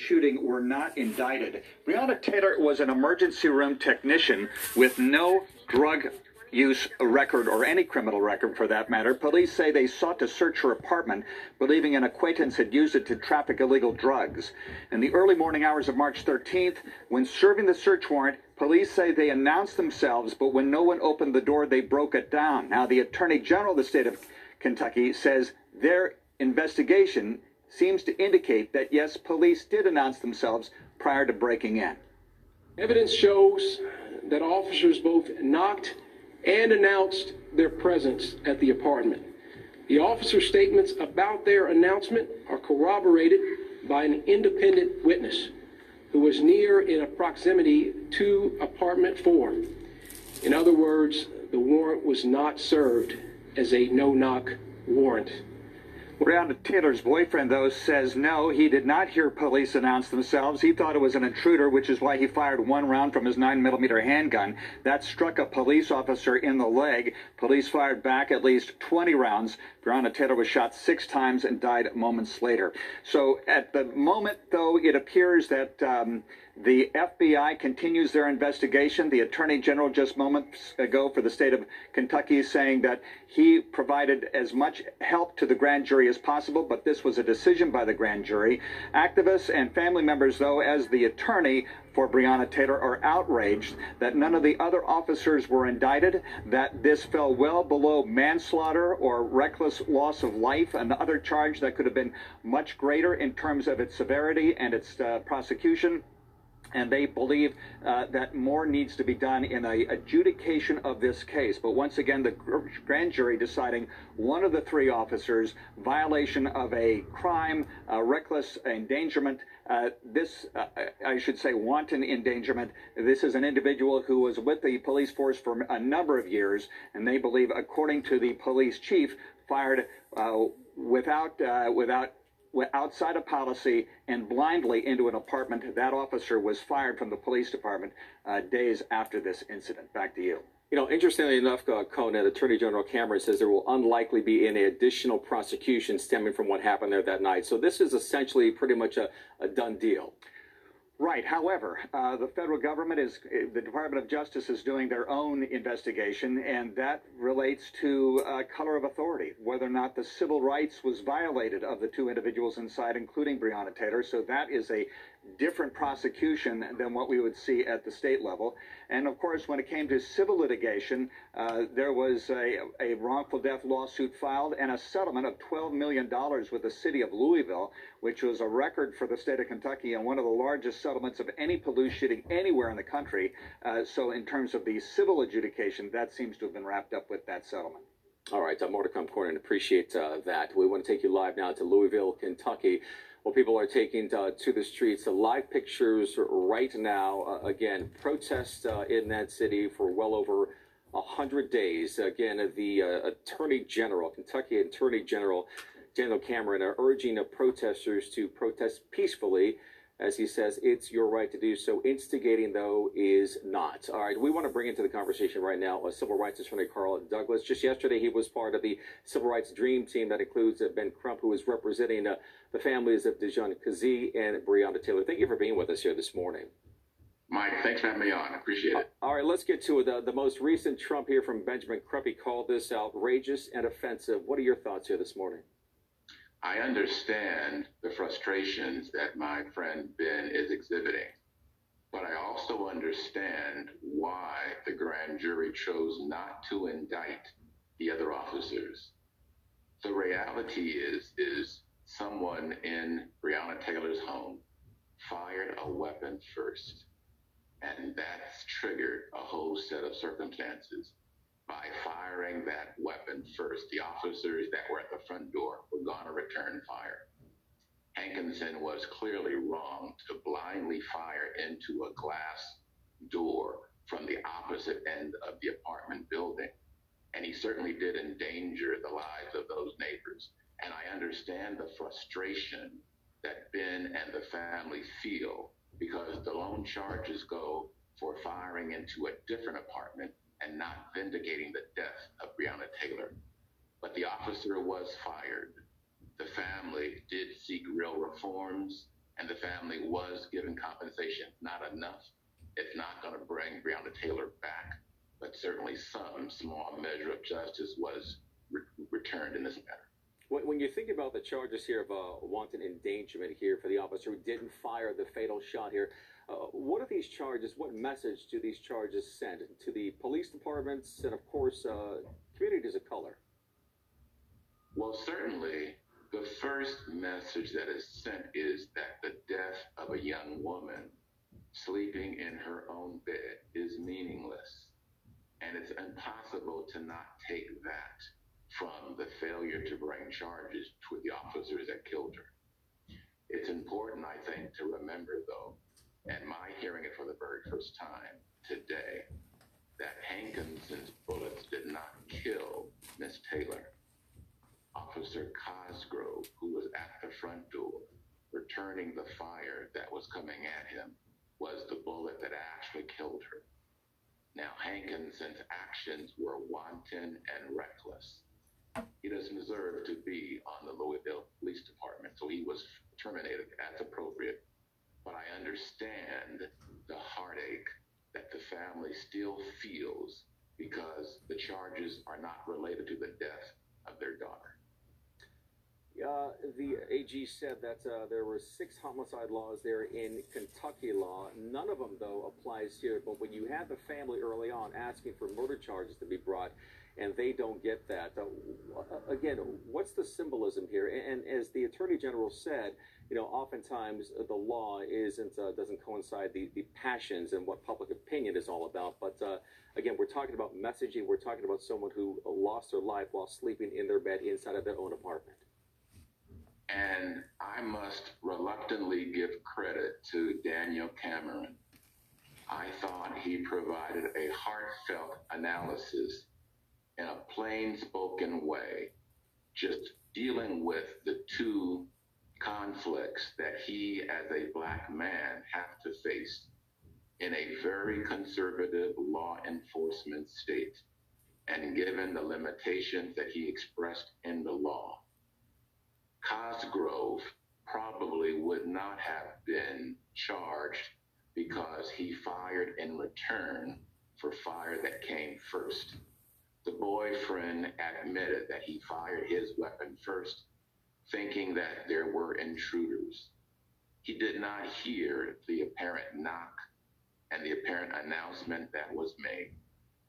shooting were not indicted. Breonna Taylor was an emergency room technician with no drug use record or any criminal record for that matter. Police say they sought to search her apartment, believing an acquaintance had used it to traffic illegal drugs. In the early morning hours of March 13th, when serving the search warrant, police say they announced themselves, but when no one opened the door, they broke it down. Now, the Attorney General of the state of Kentucky says their investigation seems to indicate that yes, police did announce themselves prior to breaking in. Evidence shows that officers both knocked and announced their presence at the apartment. The officer's statements about their announcement are corroborated by an independent witness who was near in a proximity to apartment 4. In other words, the warrant was not served as a no-knock warrant. Breonna Taylor's boyfriend, though, says no, he did not hear police announce themselves. He thought it was an intruder, which is why he fired one round from his 9mm handgun. That struck a police officer in the leg. Police fired back at least 20 rounds. Breonna Taylor was shot six times and died moments later. So at the moment, though, it appears that um, the FBI continues their investigation. The Attorney General just moments ago for the state of Kentucky saying that he provided as much help to the grand jury as possible, but this was a decision by the grand jury. Activists and family members, though, as the attorney for Breonna Taylor, are outraged that none of the other officers were indicted, that this fell well below manslaughter or reckless loss of life, another charge that could have been much greater in terms of its severity and its uh, prosecution and they believe uh, that more needs to be done in the adjudication of this case. But once again, the grand jury deciding one of the three officers violation of a crime, reckless endangerment. Uh, this, uh, I should say, wanton endangerment. This is an individual who was with the police force for a number of years, and they believe, according to the police chief, fired uh, without uh, without outside of policy and blindly into an apartment. That officer was fired from the police department uh, days after this incident. Back to you. You know, interestingly enough, uh, Conan, Attorney General Cameron says there will unlikely be any additional prosecution stemming from what happened there that night. So this is essentially pretty much a, a done deal. Right. However, uh, the federal government is, the Department of Justice is doing their own investigation, and that relates to uh, color of authority, whether or not the civil rights was violated of the two individuals inside, including Breonna Taylor. So that is a different prosecution than what we would see at the state level. And of course, when it came to civil litigation, uh, there was a, a, wrongful death lawsuit filed and a settlement of $12 million with the city of Louisville, which was a record for the state of Kentucky and one of the largest settlements of any police shooting anywhere in the country. Uh, so, in terms of the civil adjudication, that seems to have been wrapped up with that settlement. All right, uh, more to come, Conan. Appreciate uh, that. We want to take you live now to Louisville, Kentucky. Well, people are taking to, to the streets. The live pictures right now. Uh, again, protests uh, in that city for well over a hundred days. Again, the uh, Attorney General, Kentucky Attorney General Daniel Cameron, are urging protesters to protest peacefully as he says, it's your right to do so. Instigating, though, is not. All right, we want to bring into the conversation right now a civil rights attorney, Carl Douglas. Just yesterday, he was part of the civil rights dream team that includes uh, Ben Crump, who is representing uh, the families of Dijon Kizzee and Breonna Taylor. Thank you for being with us here this morning. Mike, thanks for having me on. I appreciate it. All right, let's get to. The, the most recent Trump here from Benjamin Crump, he called this outrageous and offensive. What are your thoughts here this morning? I understand the frustrations that my friend Ben is exhibiting, but I also understand why the grand jury chose not to indict the other officers. The reality is, is someone in Breonna Taylor's home fired a weapon first, and that's triggered a whole set of circumstances by firing that weapon first. The officers that were at the front door were going to return fire. Hankinson was clearly wrong to blindly fire into a glass door from the opposite end of the apartment building. And he certainly did endanger the lives of those neighbors. And I understand the frustration that Ben and the family feel because the lone charges go for firing into a different apartment and not vindicating the death of Breonna Taylor. But the officer was fired. The family did seek real reforms, and the family was given compensation. Not enough. It's not going to bring Breonna Taylor back, but certainly some small measure of justice was re- returned in this matter. When, when you think about the charges here of uh, wanton endangerment here for the officer who didn't fire the fatal shot here, uh, what are these charges? What message do these charges send to the police departments and, of course, uh, communities of color? Well, certainly the first message that is sent is that the death of a young woman sleeping in her own bed is meaningless. And it's impossible to not take that from the failure to bring charges to the officers that killed her. It's important, I think, to remember, though, and my hearing it for the very first time today, that Hankinson's bullets did not kill Miss Taylor. Officer Cosgrove, who was at the front door, returning the fire that was coming at him, was the bullet that actually killed her. Now, Hankinson's actions were wanton and reckless. He doesn't deserve to be on the Louisville Police Department, so he was terminated as appropriate. But I understand the heartache that the family still feels because the charges are not related to the death of their daughter. Uh, the AG said that uh, there were six homicide laws there in Kentucky law. None of them, though, applies here. But when you had the family early on asking for murder charges to be brought, and they don't get that, uh, again, what's the symbolism here? And, and, as the Attorney General said, you know, oftentimes the law isn't uh, doesn't coincide the, the passions and what public opinion is all about. But uh, again, we're talking about messaging. We're talking about someone who lost their life while sleeping in their bed inside of their own apartment. And I must reluctantly give credit to Daniel Cameron. I thought he provided a heartfelt analysis in a plain spoken way, just dealing with the two conflicts that he, as a black man, have to face in a very conservative law enforcement state, and given the limitations that he expressed in the law Cosgrove probably would not have been charged because he fired in return for fire that came first. The boyfriend admitted that he fired his weapon first, thinking that there were intruders. He did not hear the apparent knock and the apparent announcement that was made.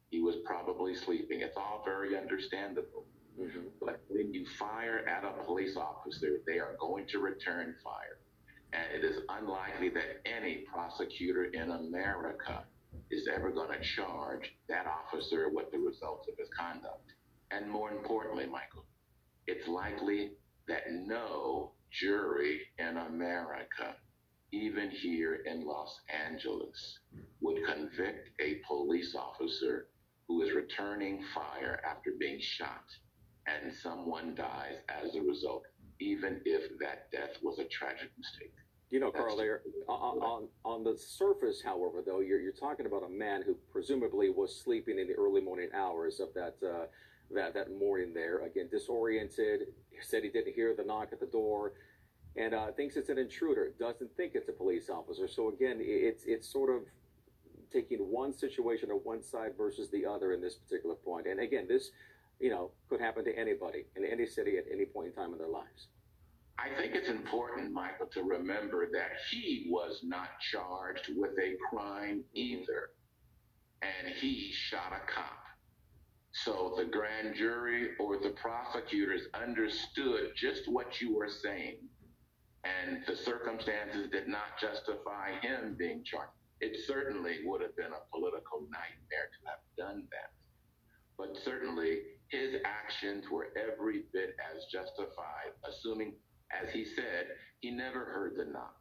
He was probably sleeping. It's all very understandable. Mm-hmm. But when you fire at a police officer, they are going to return fire. And it is unlikely that any prosecutor in America is ever going to charge that officer with the results of his conduct. And more importantly, Michael, it's likely that no jury in America, even here in Los Angeles, would convict a police officer who is returning fire after being shot and someone dies as a result, even if that death was a tragic mistake. You know, Carl, there on, on, on the surface, however, though you're you're talking about a man who presumably was sleeping in the early morning hours of that uh, that that morning. There again, disoriented. Said he didn't hear the knock at the door, and uh, thinks it's an intruder. Doesn't think it's a police officer. So again, it's it's sort of taking one situation or one side versus the other in this particular point. And again, this you know, could happen to anybody in any city at any point in time in their lives. I think it's important, Michael, to remember that he was not charged with a crime either, and he shot a cop. So the grand jury or the prosecutors understood just what you were saying, and the circumstances did not justify him being charged. It certainly would have been a political nightmare to have done that. But certainly his actions were every bit as justified, assuming, as he said, he never heard the knock.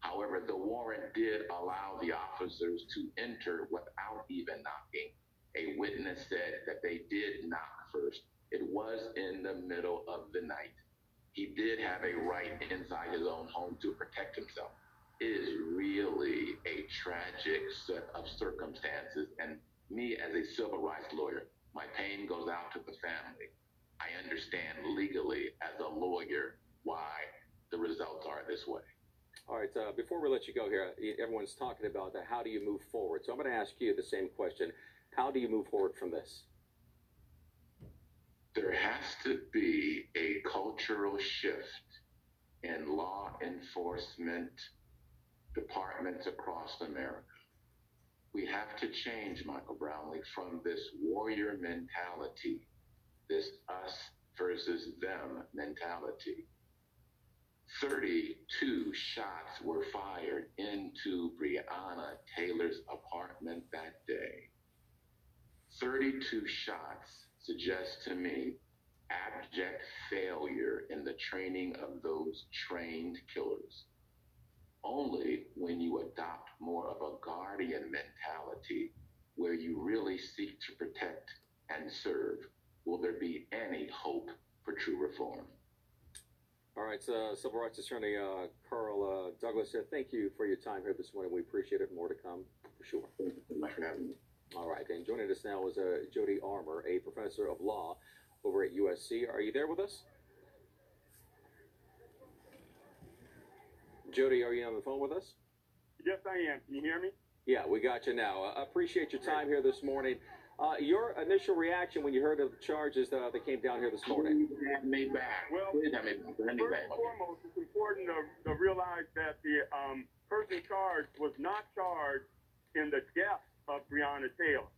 However, the warrant did allow the officers to enter without even knocking. A witness said that they did knock first. It was in the middle of the night. He did have a right inside his own home to protect himself. It is really a tragic set of circumstances. And me, as a civil rights lawyer, my pain goes out to the family. I understand legally as a lawyer why the results are this way. All right, uh, before we let you go here, everyone's talking about how do you move forward. So I'm going to ask you the same question. How do you move forward from this? There has to be a cultural shift in law enforcement departments across America. We have to change, Michael Brownlee, from this warrior mentality, this us versus them mentality. 32 shots were fired into Breonna Taylor's apartment that day. 32 shots suggest to me abject failure in the training of those trained killers. Only when you adopt more of a guardian mentality where you really seek to protect and serve will there be any hope for true reform. All right, uh, Civil Rights Attorney uh, Carl uh, Douglas, uh, thank you for your time here this morning. We appreciate it. More to come, for sure. Thank you for having me. All right, and joining us now is uh, Jody Armour, a professor of law over at USC. Are you there with us? Jody, are you on the phone with us? Yes, I am. Can you hear me? Yeah, we got you now. Uh, appreciate your time here this morning. Uh, your initial reaction when you heard of the charges uh, that came down here this morning? Please have me back. Well, Please have me back. Have me First back. and foremost, it's important to, to realize that the um, person charged was not charged in the death of Breonna Taylor.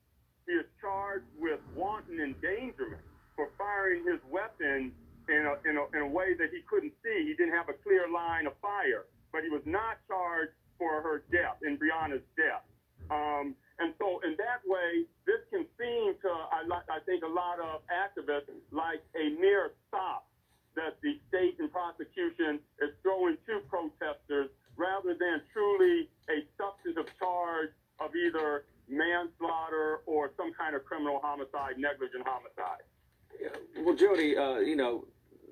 He is charged with wanton endangerment for firing his weapon in a, in, a, in a way that he couldn't see. He didn't have a clear line of fire, but he was not charged for her death, in Breonna's death. Um, and so, in that way, this can seem to, I, li- I think, a lot of activists like a mere stop that the state and prosecution is throwing to protesters rather than truly a substantive charge of either manslaughter or some kind of criminal homicide, negligent homicide. Well, Jody, uh, you know,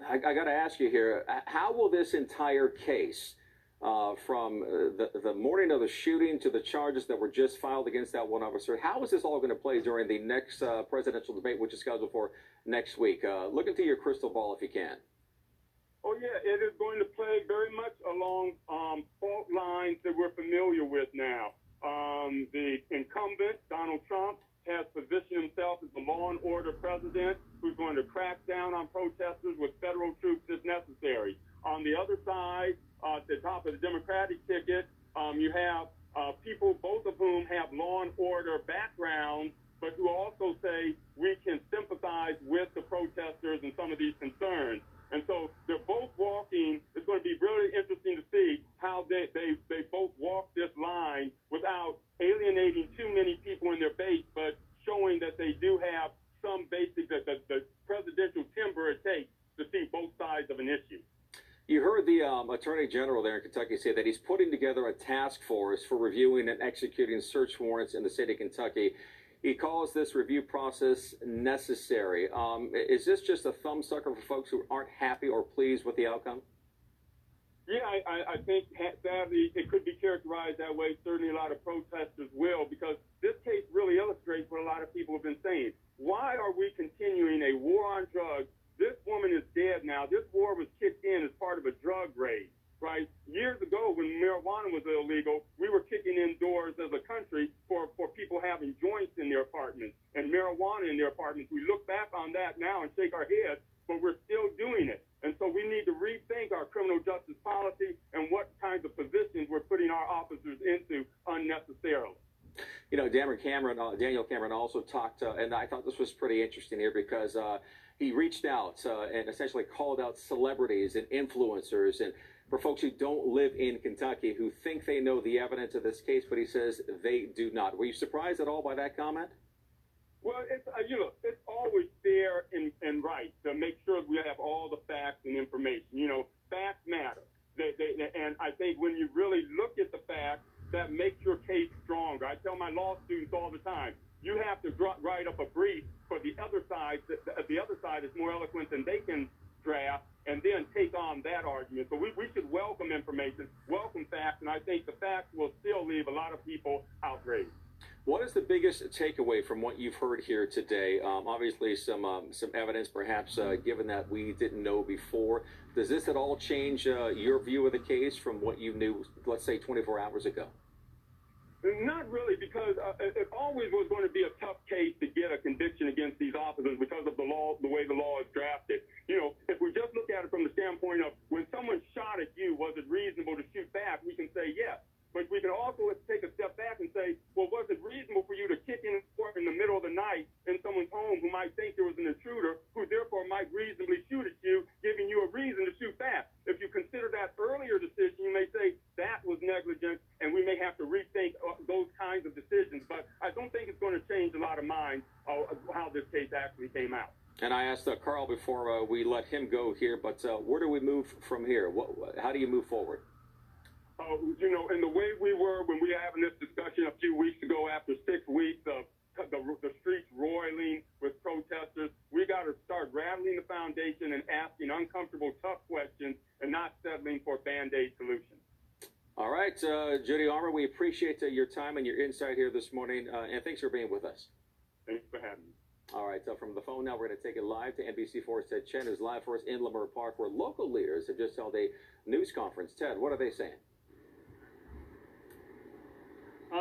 I, I got to ask you here: uh, How will this entire case, uh, from uh, the the morning of the shooting to the charges that were just filed against that one officer, how is this all going to play during the next uh, presidential debate, which is scheduled for next week? Uh, look into your crystal ball if you can. Oh yeah, it is going to play very much along um, fault lines that we're familiar with now. Um, the incumbent Donald Trump has positioned himself as the law and order president who's going to crack down on protesters with federal troops if necessary. On the other side, uh, at the top of the Democratic ticket, um, you have uh, people, both of whom have law and order backgrounds, but who also say we can sympathize with the protesters and some of these concerns. And so they're both walking. It's going to be really interesting to see how they, they, they both walk this line without alienating too many people in their base, but showing that they do have some basic, the, the, the presidential timber it takes to see both sides of an issue. You heard the um, Attorney General there in Kentucky say that he's putting together a task force for reviewing and executing search warrants in the state of Kentucky. He calls this review process necessary. Um, is this just a thumbsucker for folks who aren't happy or pleased with the outcome? Yeah, I, I, I think sadly it could be characterized that way. Certainly, a lot of protesters will, because this case really illustrates what a lot of people have been saying. Why are we continuing a war on drugs? This woman is dead now. This war was kicked in as part of a drug raid, right? Years ago, when marijuana was illegal, we were kicking in doors as a country for, for people having joints in their apartments and marijuana in their apartments. We look back on that now and shake our heads, but we're still doing it. And so we need to rethink our criminal justice policy and what kinds of positions we're putting our officers into unnecessarily. You know, Cameron, uh, Daniel Cameron also talked, uh, and I thought this was pretty interesting here because uh, he reached out uh, and essentially called out celebrities and influencers and for folks who don't live in Kentucky who think they know the evidence of this case, but he says they do not. Were you surprised at all by that comment? Well, it's uh, you know, it's always fair and, and right to make sure we have all the facts and information. You know, facts matter. They, they, they- and I think when you really look at the facts, that makes your case stronger. I tell my law students all the time, you have to dra- write up a brief for the other side. The, the, the other side is more eloquent than they can draft, and then take on that argument. So we, we should welcome information, welcome facts, and I think the facts will still leave a lot of people outraged. What is the biggest takeaway from what you've heard here today? Um, obviously, some um, some evidence, perhaps, uh, given that we didn't know before. Does this at all change uh, your view of the case from what you knew, let's say, 24 hours ago? Not really, because uh, it, always was going to be a tough case to get a conviction against these officers because of the law, the way the law is drafted. You know, if we just look at it from the standpoint of when someone shot at you, was it reasonable to shoot back? We can say yes. But we can also take a step back and say, well, was it reasonable for you to kick in in the middle of the night in someone's home who might think there was an intruder, who therefore might reasonably shoot at you, giving you a reason to shoot back? If you consider that earlier decision, you may say that was negligent, and we may have to rethink uh, those kinds of decisions. But I don't think it's going to change a lot of minds uh, how this case actually came out. And I asked uh, Carl before uh, we let him go here, but uh, where do we move from here? What, how do you move forward? Uh, you know, in the way we were when we were having this discussion a few weeks ago after six weeks of the, the streets roiling with protesters, we got to start rattling the foundation and asking uncomfortable, tough questions and not settling for band-aid solutions. All right, uh, Jody Armour, we appreciate uh, your time and your insight here this morning, uh, and thanks for being with us. Thanks for having me. All right, so from the phone now, we're going to take it live to NBC4's Ted Chen, who's live for us in Leimert Park, where local leaders have just held a news conference. Ted, what are they saying?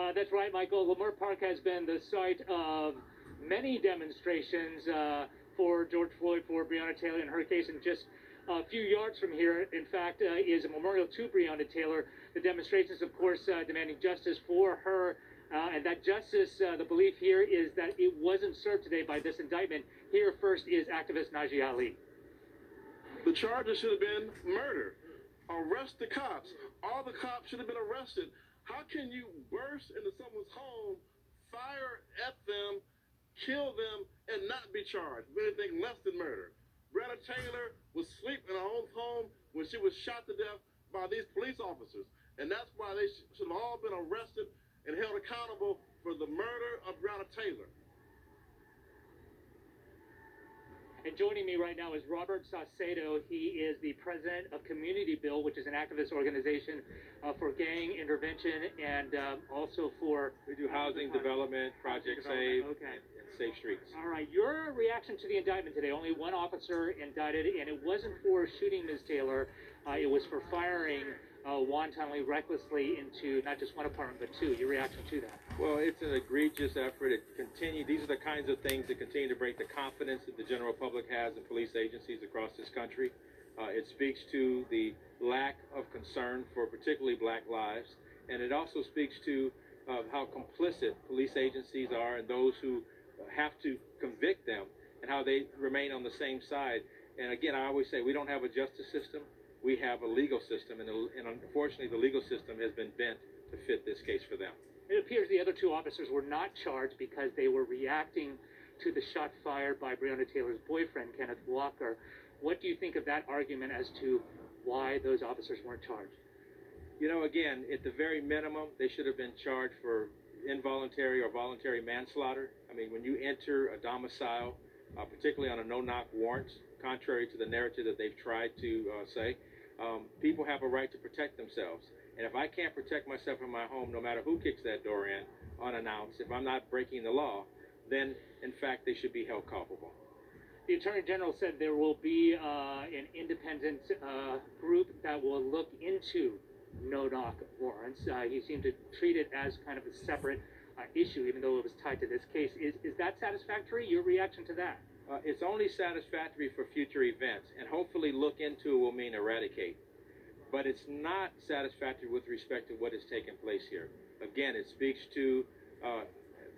Uh, that's right, Michael. Leimert Park has been the site of many demonstrations uh, for George Floyd, for Breonna Taylor in her case, and just a few yards from here, in fact, uh, is a memorial to Breonna Taylor. The demonstrations, of course, uh, demanding justice for her, uh, and that justice, the belief here is that it wasn't served today by this indictment. Here first is activist Najee Ali. The charges should have been murder. Arrest the cops. All the cops should have been arrested. How can you burst into someone's home, fire at them, kill them, and not be charged with anything less than murder? Breonna Taylor was asleep in her own home when she was shot to death by these police officers. And that's why they should have all been arrested and held accountable for the murder of Breonna Taylor. And joining me right now is Robert Saucedo. He is the president of Community Build, which is an activist organization uh, for gang intervention and uh, also for. We do housing development, Project Save, Okay. and Safe Streets. All right. Your reaction to the indictment today? Only one officer indicted, and it wasn't for shooting Ms. Taylor. Uh, it was for firing uh, wantonly, recklessly into not just one apartment but two. Your reaction to that? Well, it's an egregious effort. It continue. These are the kinds of things that continue to break the confidence that the general public has in police agencies across this country. Uh, it speaks to the lack of concern for particularly black lives, and it also speaks to uh, how complicit police agencies are and those who have to convict them and how they remain on the same side. And again, I always say we don't have a justice system. We have a legal system, and, and unfortunately, the legal system has been bent to fit this case for them. It appears the other two officers were not charged because they were reacting to the shot fired by Breonna Taylor's boyfriend, Kenneth Walker. What do you think of that argument as to why those officers weren't charged? You know, again, at the very minimum, they should have been charged for involuntary or voluntary manslaughter. I mean, when you enter a domicile, uh, particularly on a no-knock warrant, contrary to the narrative that they've tried to uh, say, um, people have a right to protect themselves. And if I can't protect myself in my home, no matter who kicks that door in unannounced, if I'm not breaking the law, then in fact they should be held culpable. The Attorney General said there will be uh, an independent uh, group that will look into no-knock warrants. Uh, he seemed to treat it as kind of a separate uh, issue, even though it was tied to this case. Is, is that satisfactory? Your reaction to that? Uh, it's only satisfactory for future events, and hopefully look into will mean eradicate. But it's not satisfactory with respect to what has taken place here. Again, it speaks to, uh,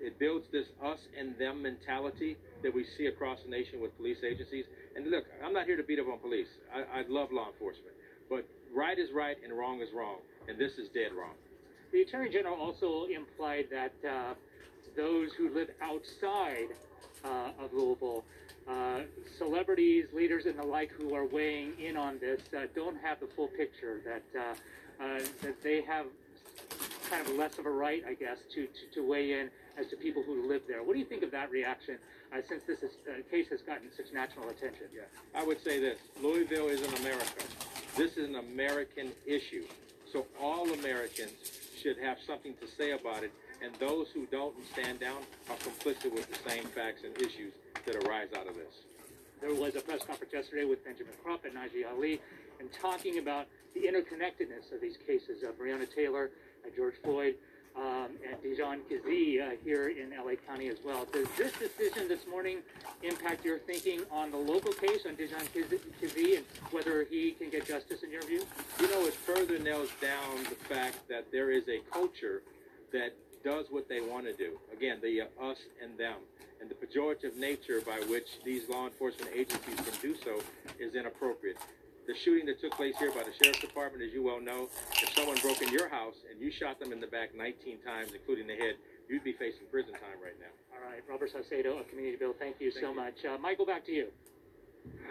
it builds this us and them mentality that we see across the nation with police agencies. And look, I'm not here to beat up on police. I, I love law enforcement. But right is right and wrong is wrong. And this is dead wrong. The Attorney General also implied that uh, those who live outside uh, of Louisville, uh, celebrities, leaders, and the like who are weighing in on this uh, don't have the full picture. That uh, uh, that they have kind of less of a right, I guess, to, to, to weigh in as to people who live there. What do you think of that reaction uh, since this is, case has gotten such national attention? Yeah. I would say this Louisville is in America. This is an American issue. So all Americans should have something to say about it, and those who don't and stand down are complicit with the same facts and issues that arise out of this. There was a press conference yesterday with Benjamin Crump and Najee Ali, and talking about the interconnectedness of these cases of Breonna Taylor, and George Floyd, um, and Dijon Kizzee uh, here in LA County as well. Does this decision this morning impact your thinking on the local case on Dijon Kizzee and whether he can get justice in your view? You know, it further nails down the fact that there is a culture that does what they want to do. Again, the uh, us and them. And the pejorative nature by which these law enforcement agencies can do so is inappropriate the shooting that took place here by the sheriff's department, as you well know, if someone broke in your house and you shot them in the back 19 times, including the head, you'd be facing prison time right now. All right, Robert Saucedo of Community Build, thank you thank so you. much. Uh, Michael, back to you.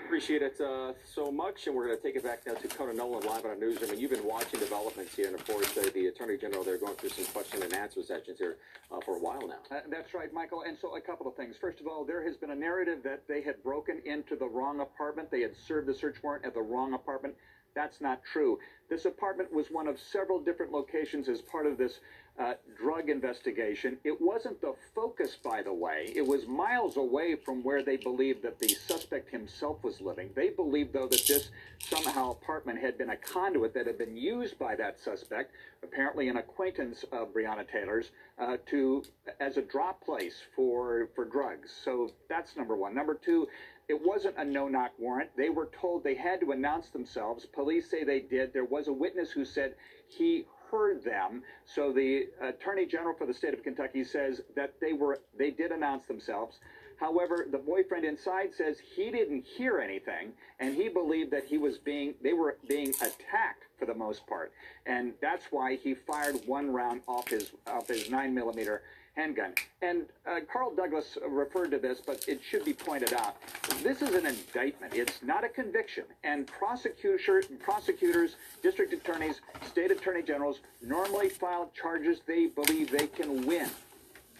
Appreciate it uh, so much, and we're going to take it back now to Conan Nolan live on our newsroom. And you've been watching developments here, and of course, uh, the Attorney General they're going through some question and answer sessions here uh, for a while now. Uh, that's right, Michael. And so, a couple of things. First of all, there has been a narrative that they had broken into the wrong apartment. They had served the search warrant at the wrong apartment. That's not true. This apartment was one of several different locations as part of this uh, drug investigation. It wasn't the focus, by the way. It was miles away from where they believed that the suspect himself was living. They believed, though, that this somehow apartment had been a conduit that had been used by that suspect, apparently an acquaintance of Breonna Taylor's, uh, to as a drop place for for drugs. So that's number one. Number two, it wasn't a no knock warrant. They were told they had to announce themselves. Police say they did. There was a witness who said he heard them. So the Attorney General for the state of Kentucky says that they were they did announce themselves. However, the boyfriend inside says he didn't hear anything and he believed that he was being they were being attacked the most part. And that's why he fired one round off his off his 9 millimeter handgun. And uh, Carl Douglas referred to this, but it should be pointed out. This is an indictment. It's not a conviction. And prosecutors, prosecutors, district attorneys, state attorney generals normally file charges they believe they can win.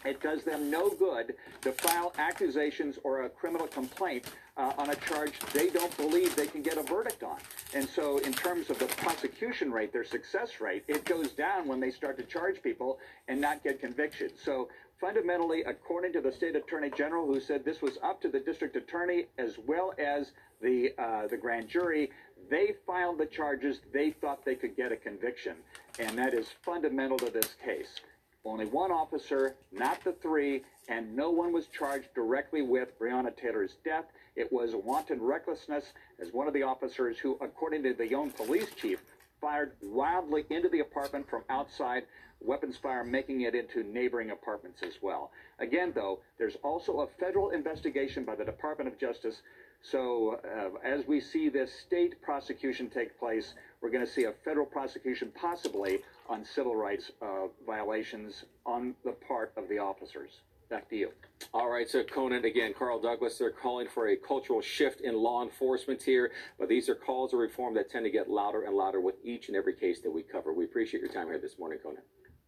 It does them no good to file accusations or a criminal complaint uh, on a charge they don't believe they can get a verdict on. And so, in terms of the prosecution rate, their success rate, it goes down when they start to charge people and not get convictions. So, fundamentally, according to the state attorney general, who said this was up to the district attorney as well as the uh, the grand jury, they filed the charges they thought they could get a conviction, and that is fundamental to this case. Only one officer, not the three, and no one was charged directly with Breonna Taylor's death. It was wanton recklessness as one of the officers who, according to the Young police chief, fired wildly into the apartment from outside, weapons fire making it into neighboring apartments as well. Again, though, there's also a federal investigation by the Department of Justice. So, uh, as we see this state prosecution take place, we're going to see a federal prosecution possibly on civil rights uh, violations on the part of the officers. Back to you. All right, so Conan, again, Carl Douglas, they're calling for a cultural shift in law enforcement here, but these are calls of reform that tend to get louder and louder with each and every case that we cover. We appreciate your time here this morning, Conan.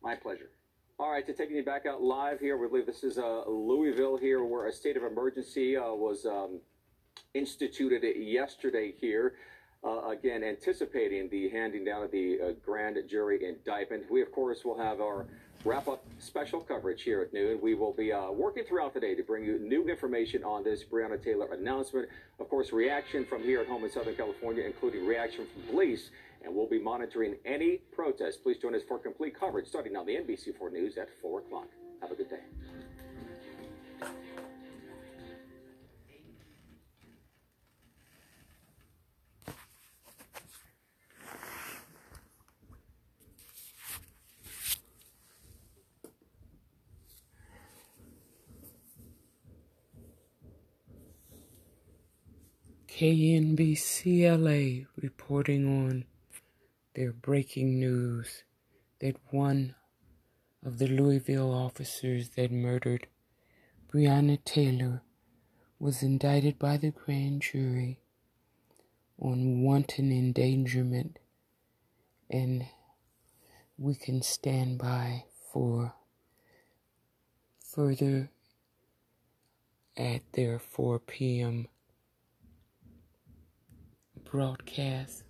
My pleasure. All right, to taking you back out live here, we believe this is uh, Louisville here, where a state of emergency uh, was um, instituted yesterday here uh, again, anticipating the handing down of the uh, grand jury indictment. We, of course, will have our wrap up special coverage here at noon. We will be uh, working throughout the day to bring you new information on this Breonna Taylor announcement. Of course, reaction from here at home in Southern California, including reaction from police. And we'll be monitoring any protests. Please join us for complete coverage starting on the NBC4 News at 4 o'clock. Have a good day. KNBCLA reporting on their breaking news that one of the Louisville officers that murdered Breonna Taylor was indicted by the grand jury on wanton endangerment, and we can stand by for further at their 4 p.m broadcast